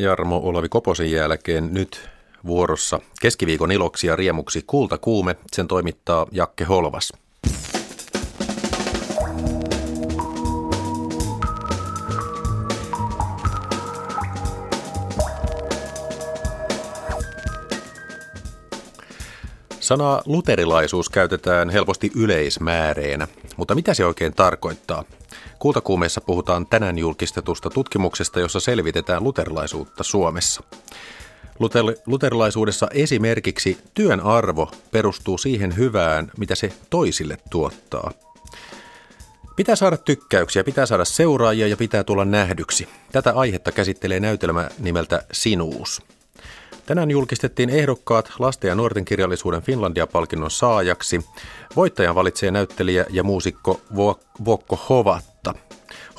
Jarmo Olavi Koposen jälkeen nyt vuorossa keskiviikon iloksi ja riemuksi Kultakuume. Sen toimittaa Jakke Holvas. Sanaa luterilaisuus käytetään helposti yleismääreenä, mutta mitä se oikein tarkoittaa? Kultakuumeessa puhutaan tänään julkistetusta tutkimuksesta, jossa selvitetään luterilaisuutta Suomessa. Luter- luterilaisuudessa esimerkiksi työn arvo perustuu siihen hyvään, mitä se toisille tuottaa. Pitää saada tykkäyksiä, pitää saada seuraajia ja pitää tulla nähdyksi. Tätä aihetta käsittelee näytelmä nimeltä Sinuus. Tänään julkistettiin ehdokkaat lasten ja nuorten kirjallisuuden Finlandia-palkinnon saajaksi. Voittajan valitsee näyttelijä ja muusikko Vokko Hovatta.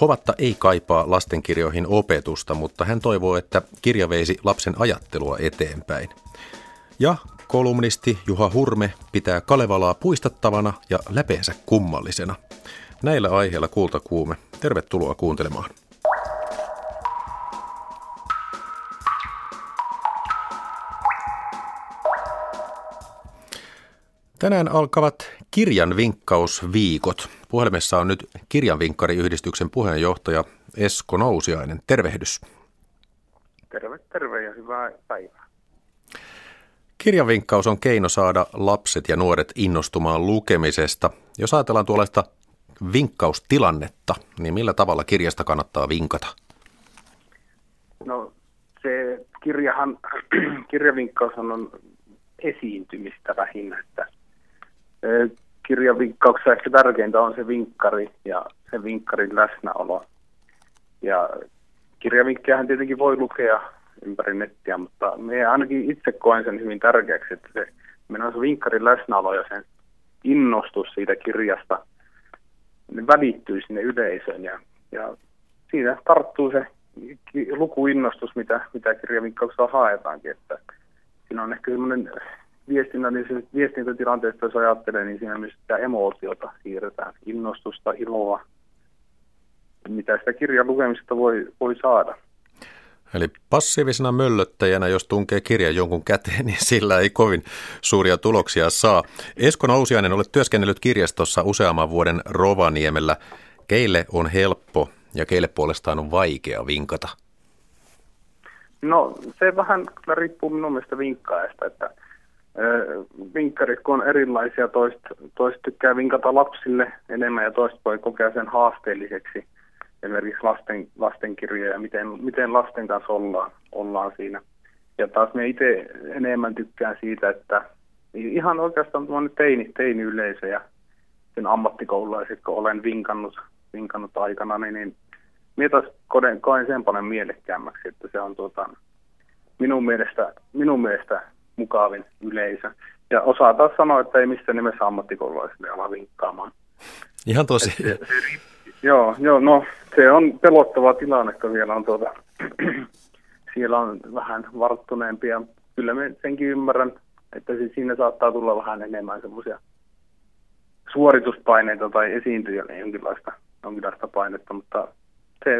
Hovatta ei kaipaa lastenkirjoihin opetusta, mutta hän toivoo, että kirja veisi lapsen ajattelua eteenpäin. Ja kolumnisti Juha Hurme pitää Kalevalaa puistattavana ja läpeensä kummallisena. Näillä aiheilla kultakuume. Tervetuloa kuuntelemaan. Tänään alkavat kirjanvinkkausviikot. Puhelimessa on nyt kirjanvinkkariyhdistyksen puheenjohtaja Esko Nousiainen. Tervehdys. Terve, terve ja hyvää päivää. Kirjanvinkkaus on keino saada lapset ja nuoret innostumaan lukemisesta. Jos ajatellaan tuollaista vinkkaustilannetta, niin millä tavalla kirjasta kannattaa vinkata? No se kirjahan, kirjavinkkaus on esiintymistä lähinnä, että kirjavinkkauksessa ehkä tärkeintä on se vinkkari ja se vinkkarin läsnäolo. Ja kirjavinkkejähän tietenkin voi lukea ympäri nettiä, mutta me ainakin itse koen sen hyvin tärkeäksi, että se, meillä on se vinkkarin läsnäolo ja sen innostus siitä kirjasta ne välittyy sinne yleisöön ja, ja siinä tarttuu se lukuinnostus, mitä, mitä kirjavinkkauksella haetaankin, että siinä on ehkä semmoinen viestinnällisessä viestintätilanteessa, jos ajattelee, niin siinä myös sitä emootiota siirretään, innostusta, iloa, mitä sitä kirjan lukemista voi, voi saada. Eli passiivisena möllöttäjänä, jos tunkee kirjan jonkun käteen, niin sillä ei kovin suuria tuloksia saa. Esko Nousiainen, olet työskennellyt kirjastossa useamman vuoden Rovaniemellä. Keille on helppo ja keille puolestaan on vaikea vinkata? No se vähän riippuu minun mielestä vinkkaajasta, että vinkkarit, kun on erilaisia, toiset, toiset tykkää vinkata lapsille enemmän ja toiset voi kokea sen haasteelliseksi. Esimerkiksi lasten, lastenkirjoja ja miten, miten lasten kanssa ollaan, ollaan siinä. Ja taas me itse enemmän tykkään siitä, että ihan oikeastaan tuonne teini, teini-yleisö ja sen ammattikoululaiset, kun olen vinkannut, vinkannut aikana, niin, niin minä taas koen sen paljon mielekkäämmäksi, että se on tuota, minun mielestä, minun mielestä mukavin yleisö. Ja osaa taas sanoa, että ei missään nimessä ammattikoululaisille ala vinkkaamaan. Ihan tosi. Se, se, joo, joo, no se on pelottava tilanne, kun vielä on tuota, siellä on vähän varttuneempia. Kyllä me senkin ymmärrän, että siis siinä saattaa tulla vähän enemmän semmoisia suorituspaineita tai esiintyjälle jonkinlaista, jonkinlaista painetta, mutta se,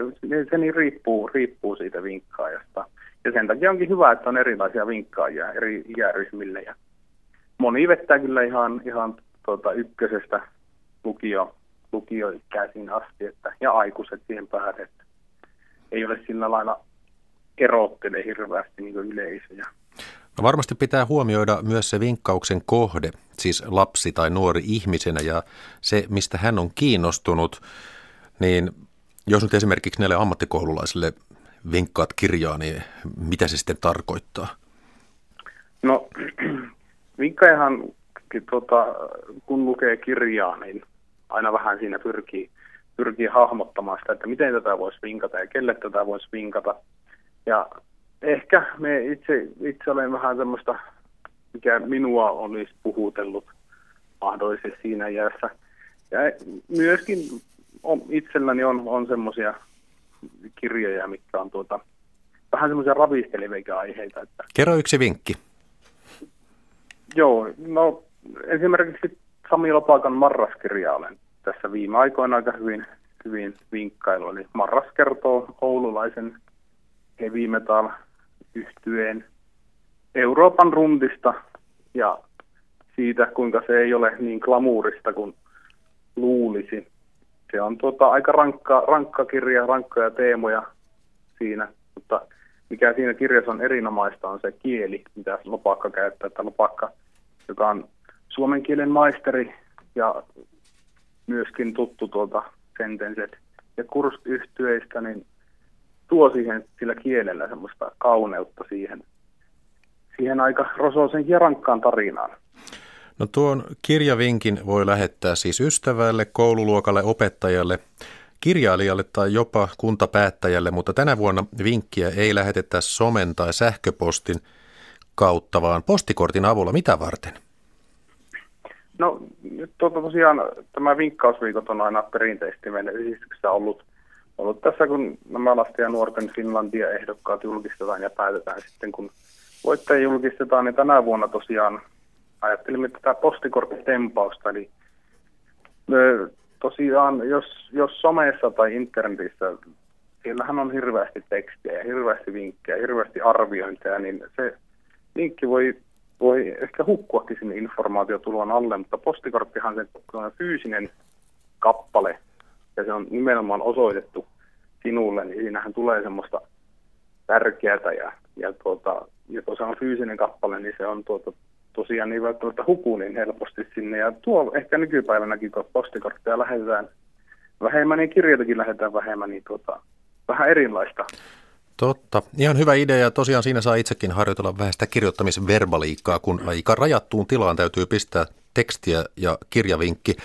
se niin riippuu, riippuu siitä vinkkaajasta. Ja sen takia onkin hyvä, että on erilaisia vinkkaajia eri ikäryhmille. Ja moni vettää kyllä ihan, ihan tuota, ykkösestä lukio, lukioikäisiin asti että, ja aikuiset siihen päälle. Että ei ole sillä lailla erottele hirveästi niin yleisöjä. No varmasti pitää huomioida myös se vinkkauksen kohde, siis lapsi tai nuori ihmisenä ja se, mistä hän on kiinnostunut, niin jos nyt esimerkiksi näille ammattikoululaisille vinkkaat kirjaa, niin mitä se sitten tarkoittaa? No vinkkaajahan, tuota, kun lukee kirjaa, niin aina vähän siinä pyrkii, pyrkii hahmottamaan sitä, että miten tätä voisi vinkata ja kelle tätä voisi vinkata. Ja ehkä me itse, itse olen vähän semmoista, mikä minua olisi puhutellut mahdollisesti siinä iässä. Ja myöskin on, itselläni on, on semmoisia kirjoja, mitkä on tuota, vähän semmoisia ravistelevia aiheita. Että... Kerro yksi vinkki. Joo, no esimerkiksi Sami Lopaakan Marraskirja olen tässä viime aikoina aika hyvin, hyvin vinkkailu. Eli Marras kertoo oululaisen heavy metal yhtyeen Euroopan rundista ja siitä, kuinka se ei ole niin glamuurista kuin luulisi. Se on tuota, aika rankka, rankka kirja, rankkoja teemoja siinä, mutta mikä siinä kirjassa on erinomaista on se kieli, mitä Lopakka käyttää. Että Lopakka, joka on suomen kielen maisteri ja myöskin tuttu tuolta sentenset ja kursyhtyeistä, niin tuo siihen sillä kielellä semmoista kauneutta siihen, siihen aika rosoisen ja rankkaan tarinaan. No tuon kirjavinkin voi lähettää siis ystävälle, koululuokalle, opettajalle, kirjailijalle tai jopa kuntapäättäjälle, mutta tänä vuonna vinkkiä ei lähetetä somen tai sähköpostin kautta, vaan postikortin avulla. Mitä varten? No tuota tosiaan tämä vinkkausviikot on aina perinteisesti meidän yhdistyksessä ollut, ollut tässä, kun nämä lasten ja nuorten Finlandia-ehdokkaat julkistetaan ja päätetään sitten, kun voittaja julkistetaan, niin tänä vuonna tosiaan ajattelimme tätä postikorttitempausta, eli tosiaan, jos, jos somessa tai internetissä, siellähän on hirveästi tekstiä hirveästi vinkkejä, hirveästi arviointeja, niin se linkki voi, voi ehkä hukkuakin sinne informaatiotulon alle, mutta postikorttihan se on fyysinen kappale ja se on nimenomaan osoitettu sinulle, niin siinähän tulee semmoista tärkeää ja, ja, tuota, ja kun se on fyysinen kappale, niin se on tuota, tosiaan niin välttämättä huku niin helposti sinne. Ja tuo ehkä nykypäivänäkin, kun postikortteja lähetetään vähemmän, niin kirjoitakin lähdetään vähemmän, niin tuota, vähän erilaista. Totta. Ihan hyvä idea. Tosiaan siinä saa itsekin harjoitella vähän sitä kirjoittamisverbaliikkaa, kun aika rajattuun tilaan täytyy pistää tekstiä ja kirjavinkki.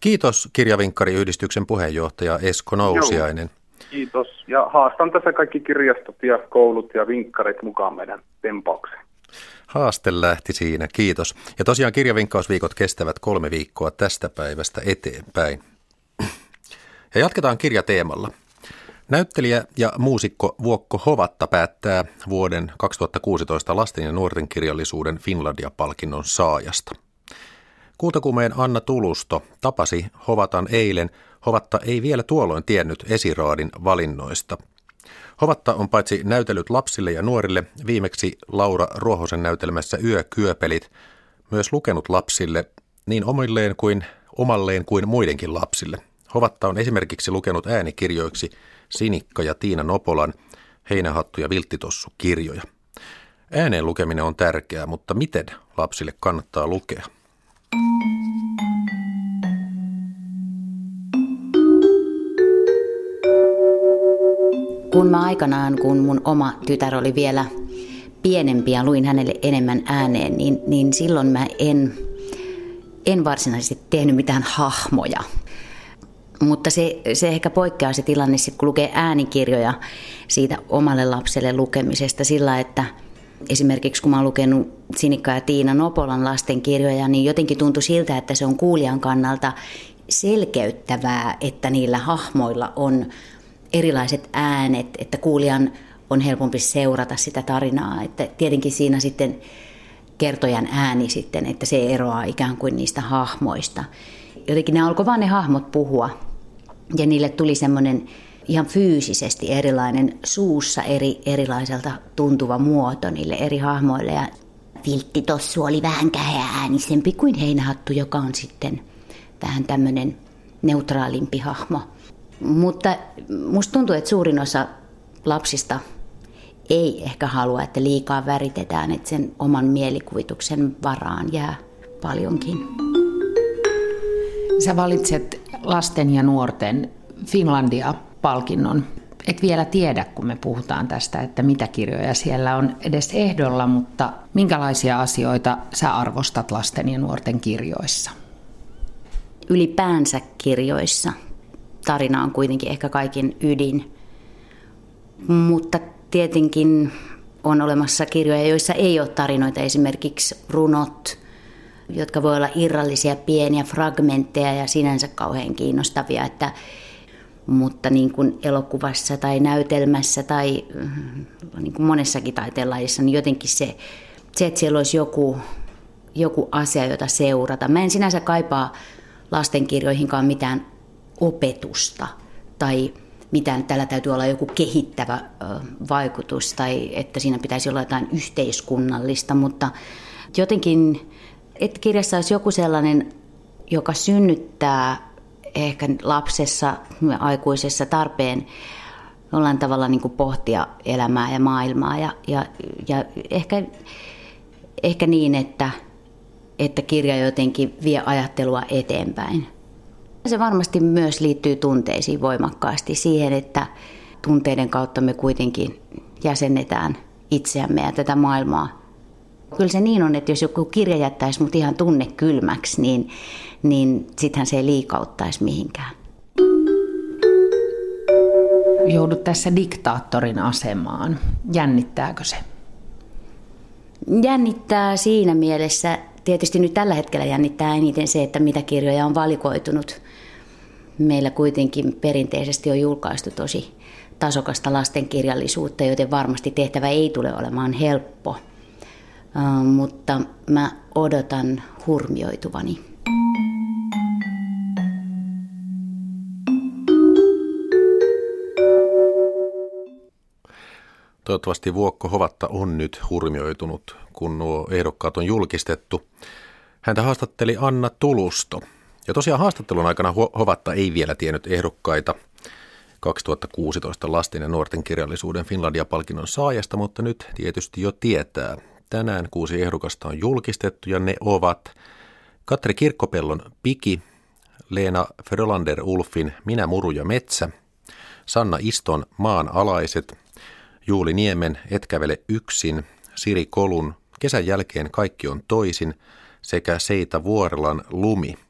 Kiitos kirjavinkkari-yhdistyksen puheenjohtaja Esko Nousiainen. Joo, kiitos. Ja haastan tässä kaikki kirjastot ja koulut ja vinkkarit mukaan meidän tempaukseen. Haaste lähti siinä, kiitos. Ja tosiaan kirjavinkkausviikot kestävät kolme viikkoa tästä päivästä eteenpäin. Ja jatketaan kirjateemalla. Näyttelijä ja muusikko Vuokko Hovatta päättää vuoden 2016 lasten ja nuorten kirjallisuuden Finlandia-palkinnon saajasta. Kuutakumeen Anna Tulusto tapasi Hovatan eilen. Hovatta ei vielä tuolloin tiennyt esiraadin valinnoista – Hovatta on paitsi näytellyt lapsille ja nuorille viimeksi Laura Ruohosen näytelmässä Yökyöpelit, myös lukenut lapsille niin omilleen kuin omalleen kuin muidenkin lapsille. Hovatta on esimerkiksi lukenut äänikirjoiksi Sinikka ja Tiina Nopolan Heinähattu ja Vilttitossu kirjoja. Ääneen lukeminen on tärkeää, mutta miten lapsille kannattaa lukea? Kun mä aikanaan, kun mun oma tytär oli vielä pienempi ja luin hänelle enemmän ääneen, niin, niin silloin mä en, en varsinaisesti tehnyt mitään hahmoja. Mutta se, se ehkä poikkeaa se tilanne, sit, kun lukee äänikirjoja siitä omalle lapselle lukemisesta sillä, että esimerkiksi kun mä oon lukenut Sinikka ja Tiina Nopolan lastenkirjoja, niin jotenkin tuntui siltä, että se on kuulijan kannalta selkeyttävää, että niillä hahmoilla on erilaiset äänet, että kuulijan on helpompi seurata sitä tarinaa. Että tietenkin siinä sitten kertojan ääni sitten, että se eroaa ikään kuin niistä hahmoista. Jotenkin ne alkoi vaan ne hahmot puhua ja niille tuli semmoinen ihan fyysisesti erilainen suussa eri, erilaiselta tuntuva muoto niille eri hahmoille. Ja Viltti Tossu oli vähän äänisempi kuin Heinähattu, joka on sitten vähän tämmöinen neutraalimpi hahmo. Mutta musta tuntuu, että suurin osa lapsista ei ehkä halua, että liikaa väritetään, että sen oman mielikuvituksen varaan jää paljonkin. Sä valitset lasten ja nuorten Finlandia-palkinnon. Et vielä tiedä, kun me puhutaan tästä, että mitä kirjoja siellä on edes ehdolla, mutta minkälaisia asioita sä arvostat lasten ja nuorten kirjoissa? Ylipäänsä kirjoissa – tarina on kuitenkin ehkä kaikin ydin. Mutta tietenkin on olemassa kirjoja, joissa ei ole tarinoita, esimerkiksi runot, jotka voi olla irrallisia pieniä fragmentteja ja sinänsä kauhean kiinnostavia, että, mutta niin kuin elokuvassa tai näytelmässä tai mm, niin kuin monessakin taiteenlajissa, niin jotenkin se, se, että siellä olisi joku, joku asia, jota seurata. Mä en sinänsä kaipaa lastenkirjoihinkaan mitään opetusta tai mitään, tällä täytyy olla joku kehittävä vaikutus tai että siinä pitäisi olla jotain yhteiskunnallista, mutta jotenkin, että kirjassa olisi joku sellainen, joka synnyttää ehkä lapsessa, aikuisessa tarpeen jollain tavalla niin pohtia elämää ja maailmaa ja, ja, ja ehkä, ehkä niin, että, että kirja jotenkin vie ajattelua eteenpäin. Se varmasti myös liittyy tunteisiin voimakkaasti siihen, että tunteiden kautta me kuitenkin jäsennetään itseämme ja tätä maailmaa. Kyllä se niin on, että jos joku kirja jättäisi mut ihan tunne kylmäksi, niin, niin sittenhän se ei liikauttaisi mihinkään. Joudut tässä diktaattorin asemaan. Jännittääkö se? Jännittää siinä mielessä, tietysti nyt tällä hetkellä jännittää eniten se, että mitä kirjoja on valikoitunut meillä kuitenkin perinteisesti on julkaistu tosi tasokasta lastenkirjallisuutta, joten varmasti tehtävä ei tule olemaan helppo. Mutta mä odotan hurmioituvani. Toivottavasti Vuokko Hovatta on nyt hurmioitunut, kun nuo ehdokkaat on julkistettu. Häntä haastatteli Anna Tulusto – ja tosiaan haastattelun aikana Hovatta ei vielä tiennyt ehdokkaita 2016 lasten ja nuorten kirjallisuuden Finlandia-palkinnon saajasta, mutta nyt tietysti jo tietää. Tänään kuusi ehdokasta on julkistettu ja ne ovat Katri Kirkkopellon Piki, Leena Frölander Ulfin Minä muru ja metsä, Sanna Iston Maan alaiset, Juuli Niemen Et kävele yksin, Siri Kolun Kesän jälkeen kaikki on toisin sekä Seita Vuorelan Lumi –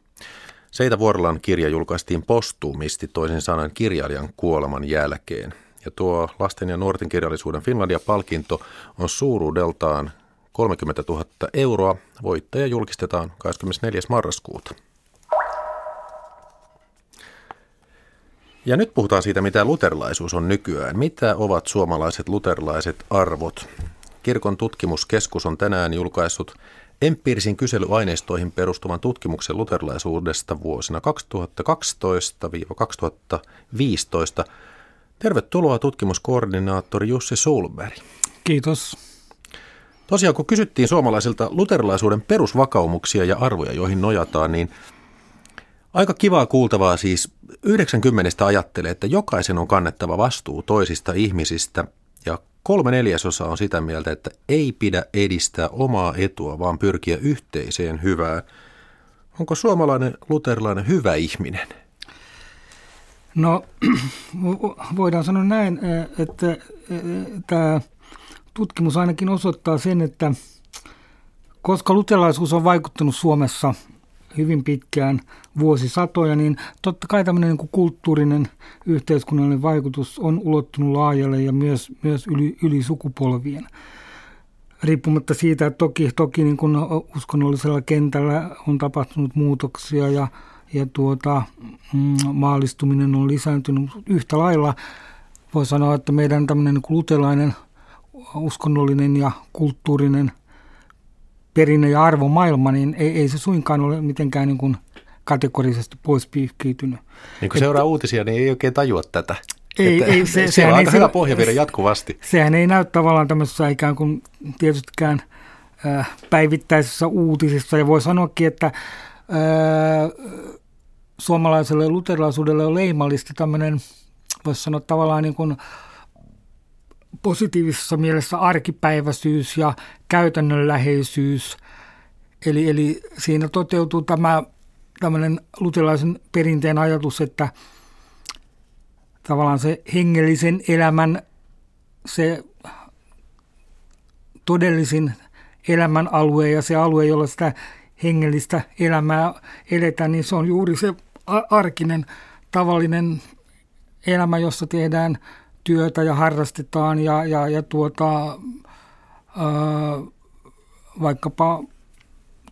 Seitä Vuorolan kirja julkaistiin postuumisti toisin sanoen kirjailijan kuoleman jälkeen. Ja tuo lasten ja nuorten kirjallisuuden Finlandia-palkinto on suuruudeltaan 30 000 euroa. Voittaja julkistetaan 24. marraskuuta. Ja nyt puhutaan siitä, mitä luterilaisuus on nykyään. Mitä ovat suomalaiset luterilaiset arvot? Kirkon tutkimuskeskus on tänään julkaissut empiirisiin kyselyaineistoihin perustuvan tutkimuksen luterilaisuudesta vuosina 2012-2015. Tervetuloa tutkimuskoordinaattori Jussi Sulberg. Kiitos. Tosiaan kun kysyttiin suomalaisilta luterilaisuuden perusvakaumuksia ja arvoja, joihin nojataan, niin aika kivaa kuultavaa siis 90 ajattelee, että jokaisen on kannettava vastuu toisista ihmisistä ja Kolme neljäsosaa on sitä mieltä, että ei pidä edistää omaa etua, vaan pyrkiä yhteiseen hyvään. Onko suomalainen luterilainen hyvä ihminen? No, voidaan sanoa näin, että tämä tutkimus ainakin osoittaa sen, että koska luterilaisuus on vaikuttanut Suomessa – hyvin pitkään, vuosisatoja, niin totta kai tämmöinen niin kuin kulttuurinen yhteiskunnallinen vaikutus on ulottunut laajalle ja myös, myös yli, yli sukupolvien. Riippumatta siitä, että toki, toki niin kuin uskonnollisella kentällä on tapahtunut muutoksia ja, ja tuota, mm, maallistuminen on lisääntynyt yhtä lailla. Voi sanoa, että meidän tämmöinen niin lutelainen uskonnollinen ja kulttuurinen – perinne- ja arvomaailma, niin ei, ei se suinkaan ole mitenkään niin kuin kategorisesti pois pyyhkiytynyt. Niin kun seuraa uutisia, niin ei oikein tajua tätä. Ei, että, ei, se, se on aika ei, hyvä pohja viedä jatkuvasti. Sehän ei näy tavallaan tämmöisessä ikään kuin tietystikään äh, päivittäisessä uutisissa. Ja voi sanoakin, että äh, suomalaiselle luterilaisuudelle on leimallista tämmöinen, voisi sanoa tavallaan niin kuin positiivisessa mielessä arkipäiväisyys ja käytännönläheisyys. Eli, eli siinä toteutuu tämä tämmöinen lutilaisen perinteen ajatus, että tavallaan se hengellisen elämän, se todellisin elämän alue ja se alue, jolla sitä hengellistä elämää eletään, niin se on juuri se arkinen, tavallinen elämä, jossa tehdään työtä ja harrastetaan ja, ja, ja tuota, vaikkapa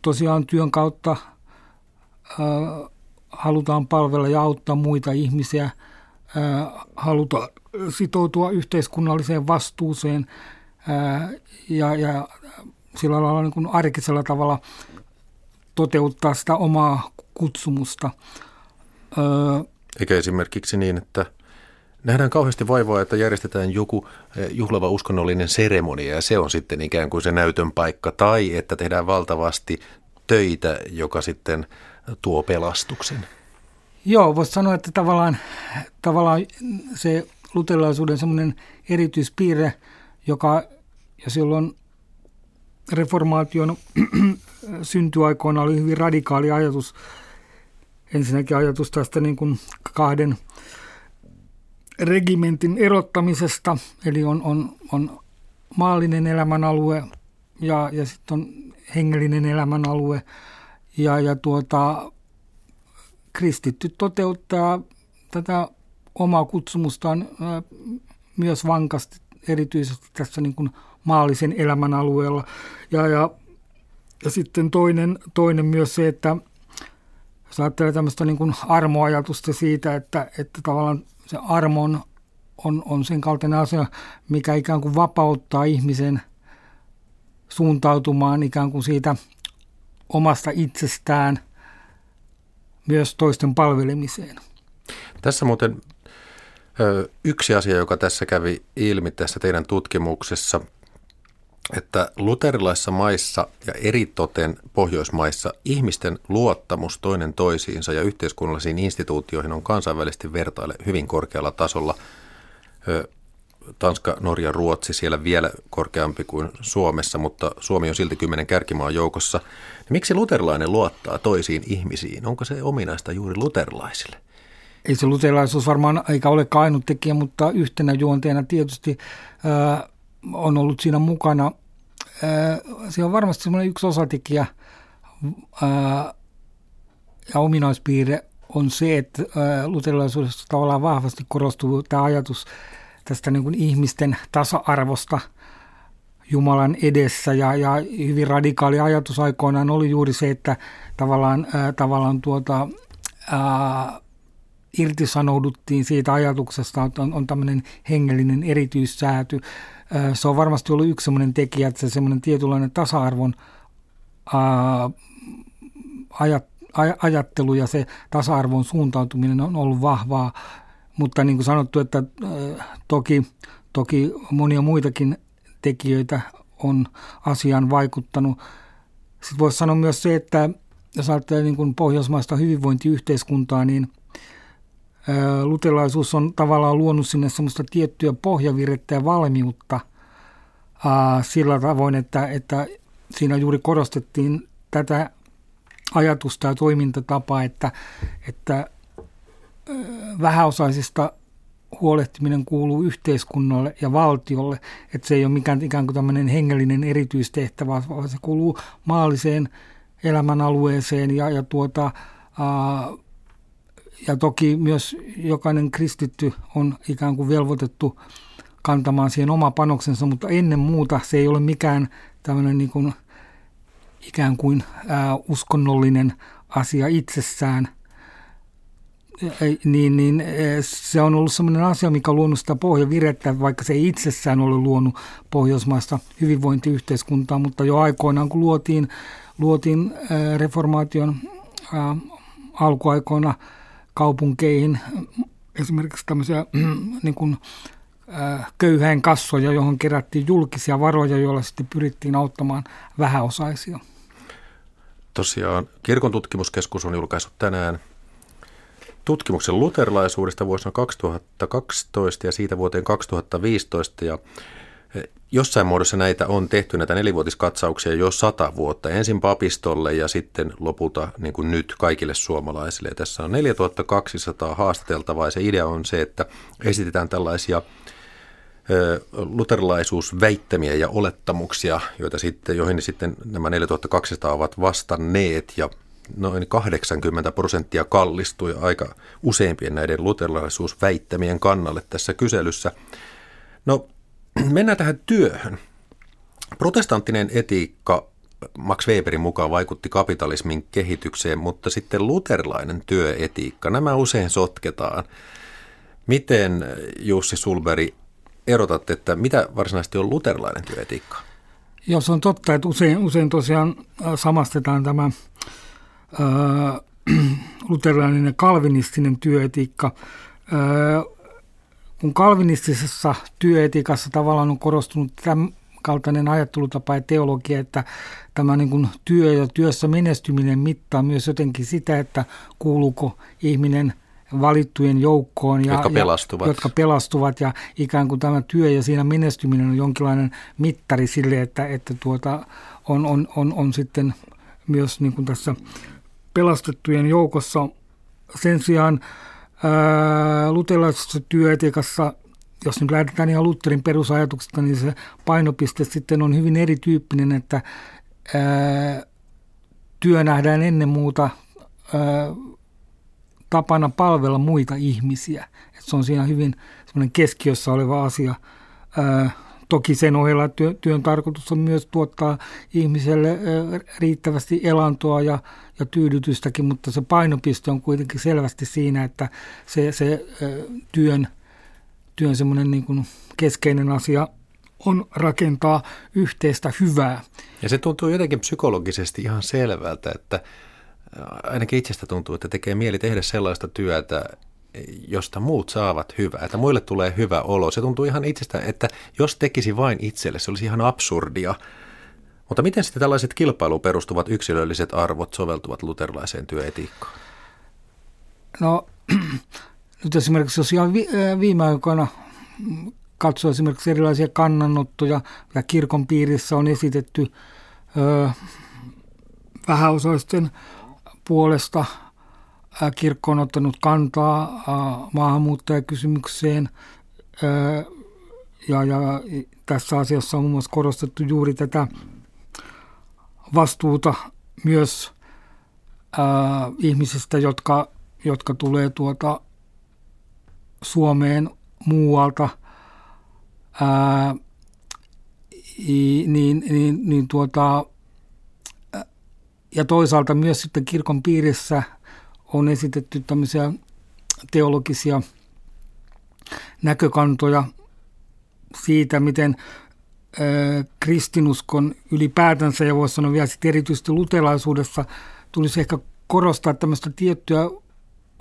tosiaan työn kautta halutaan palvella ja auttaa muita ihmisiä, halutaan sitoutua yhteiskunnalliseen vastuuseen ja, ja sillä lailla niin kuin arkisella tavalla toteuttaa sitä omaa kutsumusta. Eikä esimerkiksi niin, että Nähdään kauheasti vaivaa, että järjestetään joku eh, juhlava uskonnollinen seremonia ja se on sitten ikään kuin se näytön paikka. Tai että tehdään valtavasti töitä, joka sitten tuo pelastuksen. Joo, voisi sanoa, että tavallaan, tavallaan se luterilaisuuden semmoinen erityispiirre, joka ja silloin reformaation syntyaikoina oli hyvin radikaali ajatus. Ensinnäkin ajatus tästä niin kuin kahden regimentin erottamisesta, eli on, on, on maallinen elämänalue ja, ja sitten on hengellinen elämänalue. Ja, ja tuota, kristitty toteuttaa tätä omaa kutsumustaan myös vankasti, erityisesti tässä niin kuin maallisen elämän alueella. Ja, ja, ja sitten toinen, toinen myös se, että jos ajattelee tämmöistä niin kuin armoajatusta siitä, että, että tavallaan se armon on, on sen kaltainen asia, mikä ikään kuin vapauttaa ihmisen suuntautumaan ikään kuin siitä omasta itsestään myös toisten palvelemiseen. Tässä muuten yksi asia, joka tässä kävi ilmi tässä teidän tutkimuksessa, että luterilaisissa maissa ja eritoten Pohjoismaissa ihmisten luottamus toinen toisiinsa ja yhteiskunnallisiin instituutioihin on kansainvälisesti vertaille hyvin korkealla tasolla. Tanska, Norja, Ruotsi siellä vielä korkeampi kuin Suomessa, mutta Suomi on silti kymmenen kärkimaan joukossa. Miksi luterilainen luottaa toisiin ihmisiin? Onko se ominaista juuri luterilaisille? Ei se luterilaisuus varmaan eikä ole ainut tekijä, mutta yhtenä juonteena tietysti on ollut siinä mukana. Se on varmasti semmoinen yksi osatekijä ja ominaispiirre on se, että luterilaisuudessa tavallaan vahvasti korostuu tämä ajatus tästä niin kuin ihmisten tasa-arvosta Jumalan edessä ja, ja hyvin radikaali ajatus aikoinaan oli juuri se, että tavallaan, tavallaan tuota, ää, irtisanouduttiin siitä ajatuksesta, että on, on tämmöinen hengellinen erityissääty. Se on varmasti ollut yksi semmoinen tekijä, että se semmoinen tietynlainen tasa-arvon ää, ajat, ajattelu ja se tasa-arvon suuntautuminen on ollut vahvaa, mutta niin kuin sanottu, että toki, toki monia muitakin tekijöitä on asiaan vaikuttanut. Sitten voisi sanoa myös se, että jos ajattelee niin kuin pohjoismaista hyvinvointiyhteiskuntaa, niin – lutelaisuus on tavallaan luonut sinne semmoista tiettyä pohjavirettä ja valmiutta. Sillä tavoin, että, että siinä juuri korostettiin tätä ajatusta ja toimintatapaa, että, että vähäosaisista huolehtiminen kuuluu yhteiskunnalle ja valtiolle, että se ei ole mikään ikään kuin tämmöinen hengellinen erityistehtävä, vaan se kuuluu maalliseen elämänalueeseen ja, ja tuota, ää, ja toki myös jokainen kristitty on ikään kuin velvoitettu kantamaan siihen oma panoksensa, mutta ennen muuta se ei ole mikään tämmöinen niin kuin, ikään kuin ää, uskonnollinen asia itsessään, niin, niin se on ollut sellainen asia, mikä on luonut sitä pohjavirettä, vaikka se ei itsessään ole luonut pohjoismaista hyvinvointiyhteiskuntaa, mutta jo aikoinaan, kun luotiin, luotiin reformaation ää, alkuaikoina – kaupunkeihin esimerkiksi tämmöisiä niin kuin, äh, köyhäin kassoja, johon kerättiin julkisia varoja, joilla sitten pyrittiin auttamaan vähäosaisia. Tosiaan kirkon tutkimuskeskus on julkaissut tänään tutkimuksen luterilaisuudesta vuosina 2012 ja siitä vuoteen 2015 ja Jossain muodossa näitä on tehty, näitä nelivuotiskatsauksia jo sata vuotta. Ensin papistolle ja sitten lopulta niin kuin nyt kaikille suomalaisille. Ja tässä on 4200 haastateltavaa ja se idea on se, että esitetään tällaisia luterilaisuusväittämiä ja olettamuksia, joita sitten, joihin sitten nämä 4200 ovat vastanneet ja noin 80 prosenttia kallistui aika useimpien näiden luterilaisuusväittämien kannalle tässä kyselyssä. No Mennään tähän työhön. Protestanttinen etiikka Max Weberin mukaan vaikutti kapitalismin kehitykseen, mutta sitten luterilainen työetiikka, nämä usein sotketaan. Miten Jussi Sulberi erotat, että mitä varsinaisesti on luterilainen työetiikka? Joo, on totta, että usein, usein tosiaan äh, samastetaan tämä äh, luterilainen ja kalvinistinen työetiikka. Äh, kun kalvinistisessa työetikassa tavallaan on korostunut tämän kaltainen ajattelutapa ja teologia, että tämä niin kuin työ ja työssä menestyminen mittaa myös jotenkin sitä, että kuuluuko ihminen valittujen joukkoon, ja, jotka, pelastuvat. Ja, jotka pelastuvat ja ikään kuin tämä työ ja siinä menestyminen on jonkinlainen mittari sille, että, että tuota, on, on, on, on sitten myös niin kuin tässä pelastettujen joukossa. Sen sijaan ää, luterilaisessa jos nyt lähdetään ihan Lutherin perusajatuksesta, niin se painopiste sitten on hyvin erityyppinen, että ää, työ nähdään ennen muuta ää, tapana palvella muita ihmisiä. Et se on siinä hyvin keskiössä oleva asia. Ää, toki sen ohella työ, työn tarkoitus on myös tuottaa ihmiselle riittävästi elantoa ja, ja tyydytystäkin, mutta se painopiste on kuitenkin selvästi siinä, että se, se työn – työn semmoinen niin kuin keskeinen asia on rakentaa yhteistä hyvää. Ja se tuntuu jotenkin psykologisesti ihan selvältä, että ainakin itsestä tuntuu, että tekee mieli tehdä sellaista työtä, josta muut saavat hyvää, että muille tulee hyvä olo. Se tuntuu ihan itsestä, että jos tekisi vain itselle, se olisi ihan absurdia. Mutta miten sitten tällaiset kilpailuun perustuvat yksilölliset arvot soveltuvat luterilaiseen työetiikkaan? No nyt esimerkiksi jos ihan viime aikoina katsoo esimerkiksi erilaisia kannanottoja, mitä kirkon piirissä on esitetty ö, vähäosaisten puolesta, kirkko on ottanut kantaa maahanmuuttajakysymykseen. Ja, ja tässä asiassa on muun muassa korostettu juuri tätä vastuuta myös ihmisistä, jotka, jotka tulee tuota Suomeen muualta, ää, niin, niin, niin tuota, ja toisaalta myös sitten kirkon piirissä on esitetty tämmöisiä teologisia näkökantoja siitä, miten kristinuskon ylipäätänsä ja voisi sanoa vielä sitten erityisesti lutelaisuudessa tulisi ehkä korostaa tämmöistä tiettyä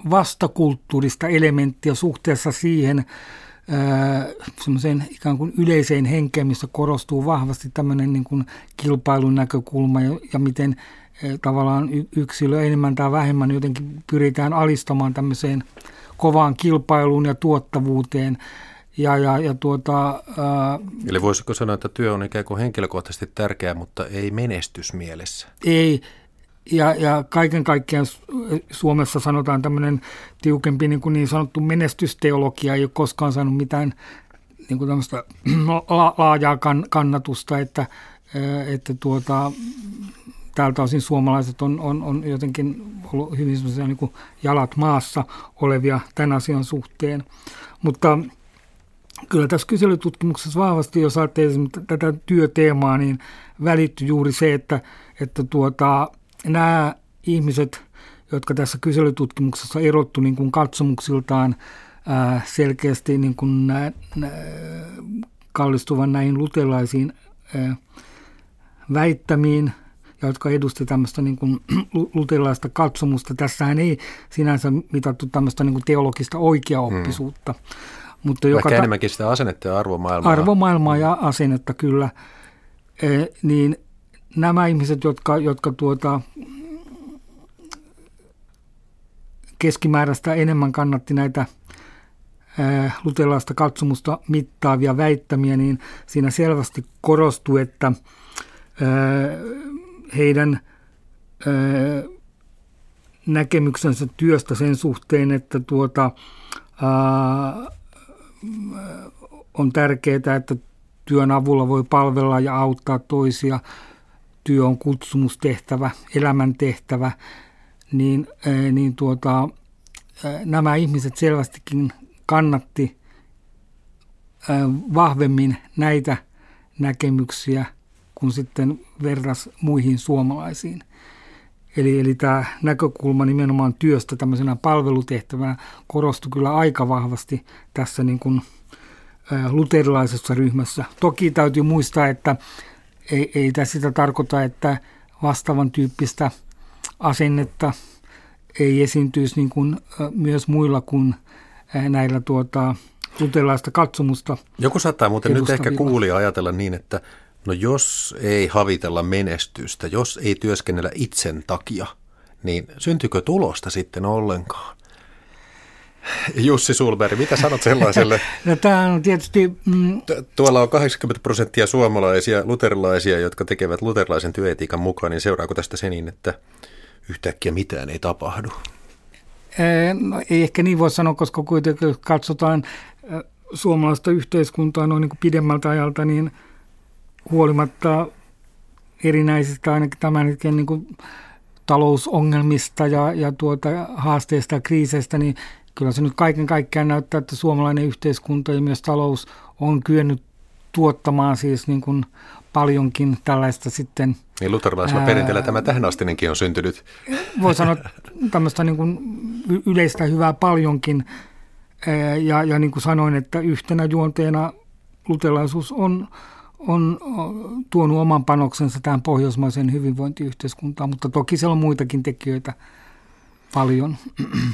vastakulttuurista elementtiä suhteessa siihen semmoiseen ikään kuin yleiseen henkeen, missä korostuu vahvasti tämmöinen niin kuin kilpailun näkökulma ja, ja miten tavallaan yksilö enemmän tai vähemmän jotenkin pyritään alistamaan tämmöiseen kovaan kilpailuun ja tuottavuuteen. Ja, ja, ja tuota, ää, Eli voisiko sanoa, että työ on ikään kuin henkilökohtaisesti tärkeää, mutta ei menestysmielessä? Ei, ja, ja kaiken kaikkiaan Suomessa sanotaan tämmöinen tiukempi niin, kuin niin sanottu menestysteologia ei ole koskaan saanut mitään niin kuin tämmöistä laajaa kannatusta, että, että tuota, tältä osin suomalaiset on, on, on jotenkin ollut hyvin semmoisia niin jalat maassa olevia tämän asian suhteen. Mutta kyllä tässä kyselytutkimuksessa vahvasti, jos ajattelee tätä työteemaa, niin välittyy juuri se, että, että tuota, nämä ihmiset, jotka tässä kyselytutkimuksessa erottu niin kuin katsomuksiltaan ää, selkeästi niin kuin nä, nä, kallistuvan näihin lutelaisiin ää, väittämiin, jotka edusti tämmöistä niin kuin lutelaista katsomusta. Tässähän ei sinänsä mitattu tämmöistä niin kuin teologista oikeaoppisuutta. Hmm. Mutta joka ta- enemmänkin sitä asennetta ja arvomaailmaa. Arvomaailmaa ja asennetta kyllä. E, niin nämä ihmiset, jotka, jotka tuota, keskimääräistä enemmän kannatti näitä lutelaista katsomusta mittaavia väittämiä, niin siinä selvästi korostui, että heidän näkemyksensä työstä sen suhteen, että tuota, on tärkeää, että työn avulla voi palvella ja auttaa toisia – työ on kutsumustehtävä, elämäntehtävä, niin, niin tuota, nämä ihmiset selvästikin kannatti vahvemmin näitä näkemyksiä kuin sitten verras muihin suomalaisiin. Eli, eli tämä näkökulma nimenomaan työstä tämmöisenä palvelutehtävänä korostui kyllä aika vahvasti tässä niin kuin luterilaisessa ryhmässä. Toki täytyy muistaa, että ei, ei tässä sitä tarkoita, että vastaavan tyyppistä asennetta ei esiintyisi niin kuin myös muilla kuin näillä tuota, luterilaista katsomusta. Joku saattaa muuten nyt ehkä kuulija ajatella niin, että no jos ei havitella menestystä, jos ei työskennellä itsen takia, niin syntyykö tulosta sitten ollenkaan? Jussi Sulberg, mitä sanot sellaiselle? no, tämä on tietysti... Mm, Tuolla on 80 prosenttia suomalaisia, luterilaisia, jotka tekevät luterilaisen työetiikan mukaan, niin seuraako tästä se niin, että yhtäkkiä mitään ei tapahdu? No, ei ehkä niin voi sanoa, koska kuitenkin katsotaan suomalaista yhteiskuntaa noin niin pidemmältä ajalta, niin huolimatta erinäisistä ainakin tämän hetken niin kuin talousongelmista ja, ja tuota, haasteista ja kriiseistä, niin kyllä se nyt kaiken kaikkiaan näyttää, että suomalainen yhteiskunta ja myös talous on kyennyt tuottamaan siis niin kuin paljonkin tällaista sitten. Niin luterilaisella ää, perinteellä tämä tähänastinenkin on syntynyt. Voi sanoa tämmöistä niin kuin yleistä hyvää paljonkin. Ää, ja, ja niin kuin sanoin, että yhtenä juonteena luterilaisuus on, on tuonut oman panoksensa tähän pohjoismaiseen hyvinvointiyhteiskuntaan, mutta toki siellä on muitakin tekijöitä – paljon.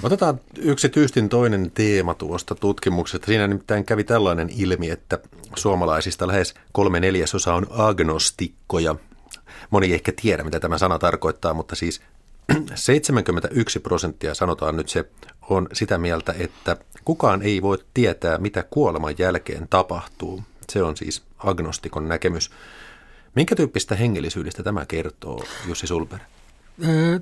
Otetaan yksi tyystin toinen teema tuosta tutkimuksesta. Siinä nimittäin kävi tällainen ilmi, että suomalaisista lähes kolme neljäsosa on agnostikkoja. Moni ei ehkä tiedä, mitä tämä sana tarkoittaa, mutta siis 71 prosenttia, sanotaan nyt se, on sitä mieltä, että kukaan ei voi tietää, mitä kuoleman jälkeen tapahtuu. Se on siis agnostikon näkemys. Minkä tyyppistä hengellisyydestä tämä kertoo, Jussi Sulberg?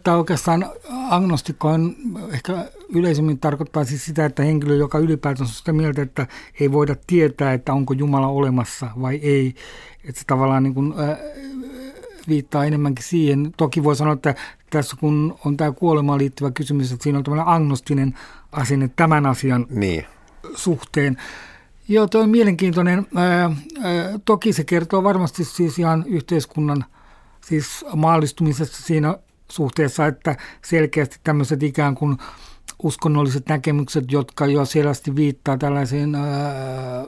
Tämä oikeastaan agnostikko on ehkä yleisemmin tarkoittaa siis sitä, että henkilö, joka ylipäätään on sitä mieltä, että ei voida tietää, että onko Jumala olemassa vai ei. Että se tavallaan niin kuin, äh, viittaa enemmänkin siihen. Toki voi sanoa, että tässä kun on tämä kuolemaan liittyvä kysymys, että siinä on tämmöinen agnostinen asenne tämän asian niin. suhteen. Joo, tuo on mielenkiintoinen. Ää, ää, toki se kertoo varmasti siis ihan yhteiskunnan siis maallistumisesta siinä suhteessa, että selkeästi tämmöiset ikään kuin uskonnolliset näkemykset, jotka jo selvästi viittaa tällaisiin ää,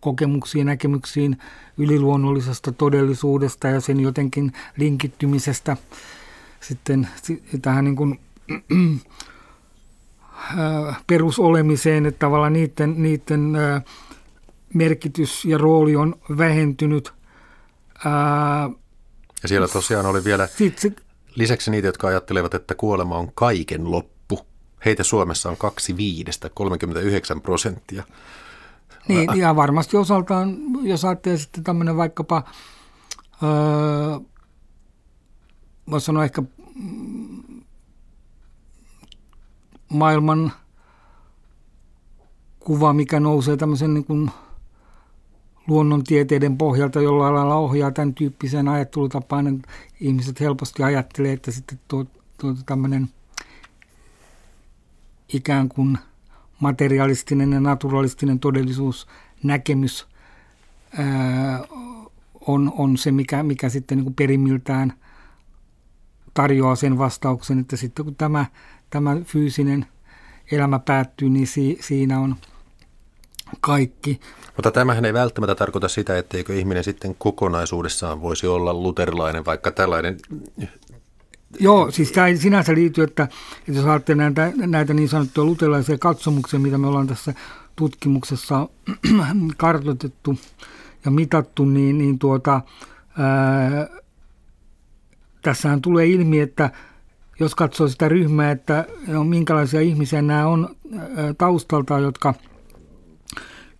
kokemuksiin, näkemyksiin yliluonnollisesta todellisuudesta ja sen jotenkin linkittymisestä sitten tähän niin kuin, perusolemiseen, että tavallaan niiden, niiden merkitys ja rooli on vähentynyt. Ja siellä tosiaan oli vielä sit, Lisäksi niitä, jotka ajattelevat, että kuolema on kaiken loppu. Heitä Suomessa on kaksi viidestä, 39 prosenttia. Niin, ja varmasti osaltaan, jos ajattelee sitten tämmöinen vaikkapa, öö, voisi sanoa ehkä maailman kuva, mikä nousee tämmöisen niin kuin – luonnontieteiden pohjalta jollain lailla ohjaa tämän tyyppiseen ajattelutapaan, ihmiset helposti ajattelee, että sitten tuo, tuo tämmöinen ikään kuin materialistinen ja naturalistinen todellisuusnäkemys ää, on, on se, mikä, mikä sitten niin kuin perimiltään tarjoaa sen vastauksen, että sitten kun tämä, tämä fyysinen elämä päättyy, niin si, siinä on – kaikki. Mutta tämähän ei välttämättä tarkoita sitä, etteikö ihminen sitten kokonaisuudessaan voisi olla luterilainen, vaikka tällainen... Joo, siis tämä ei sinänsä liity, että, että jos ajattelee näitä, näitä niin sanottuja luterilaisia katsomuksia, mitä me ollaan tässä tutkimuksessa kartoitettu ja mitattu, niin, niin tuota, ää, tässähän tulee ilmi, että jos katsoo sitä ryhmää, että no, minkälaisia ihmisiä nämä on taustalta, jotka –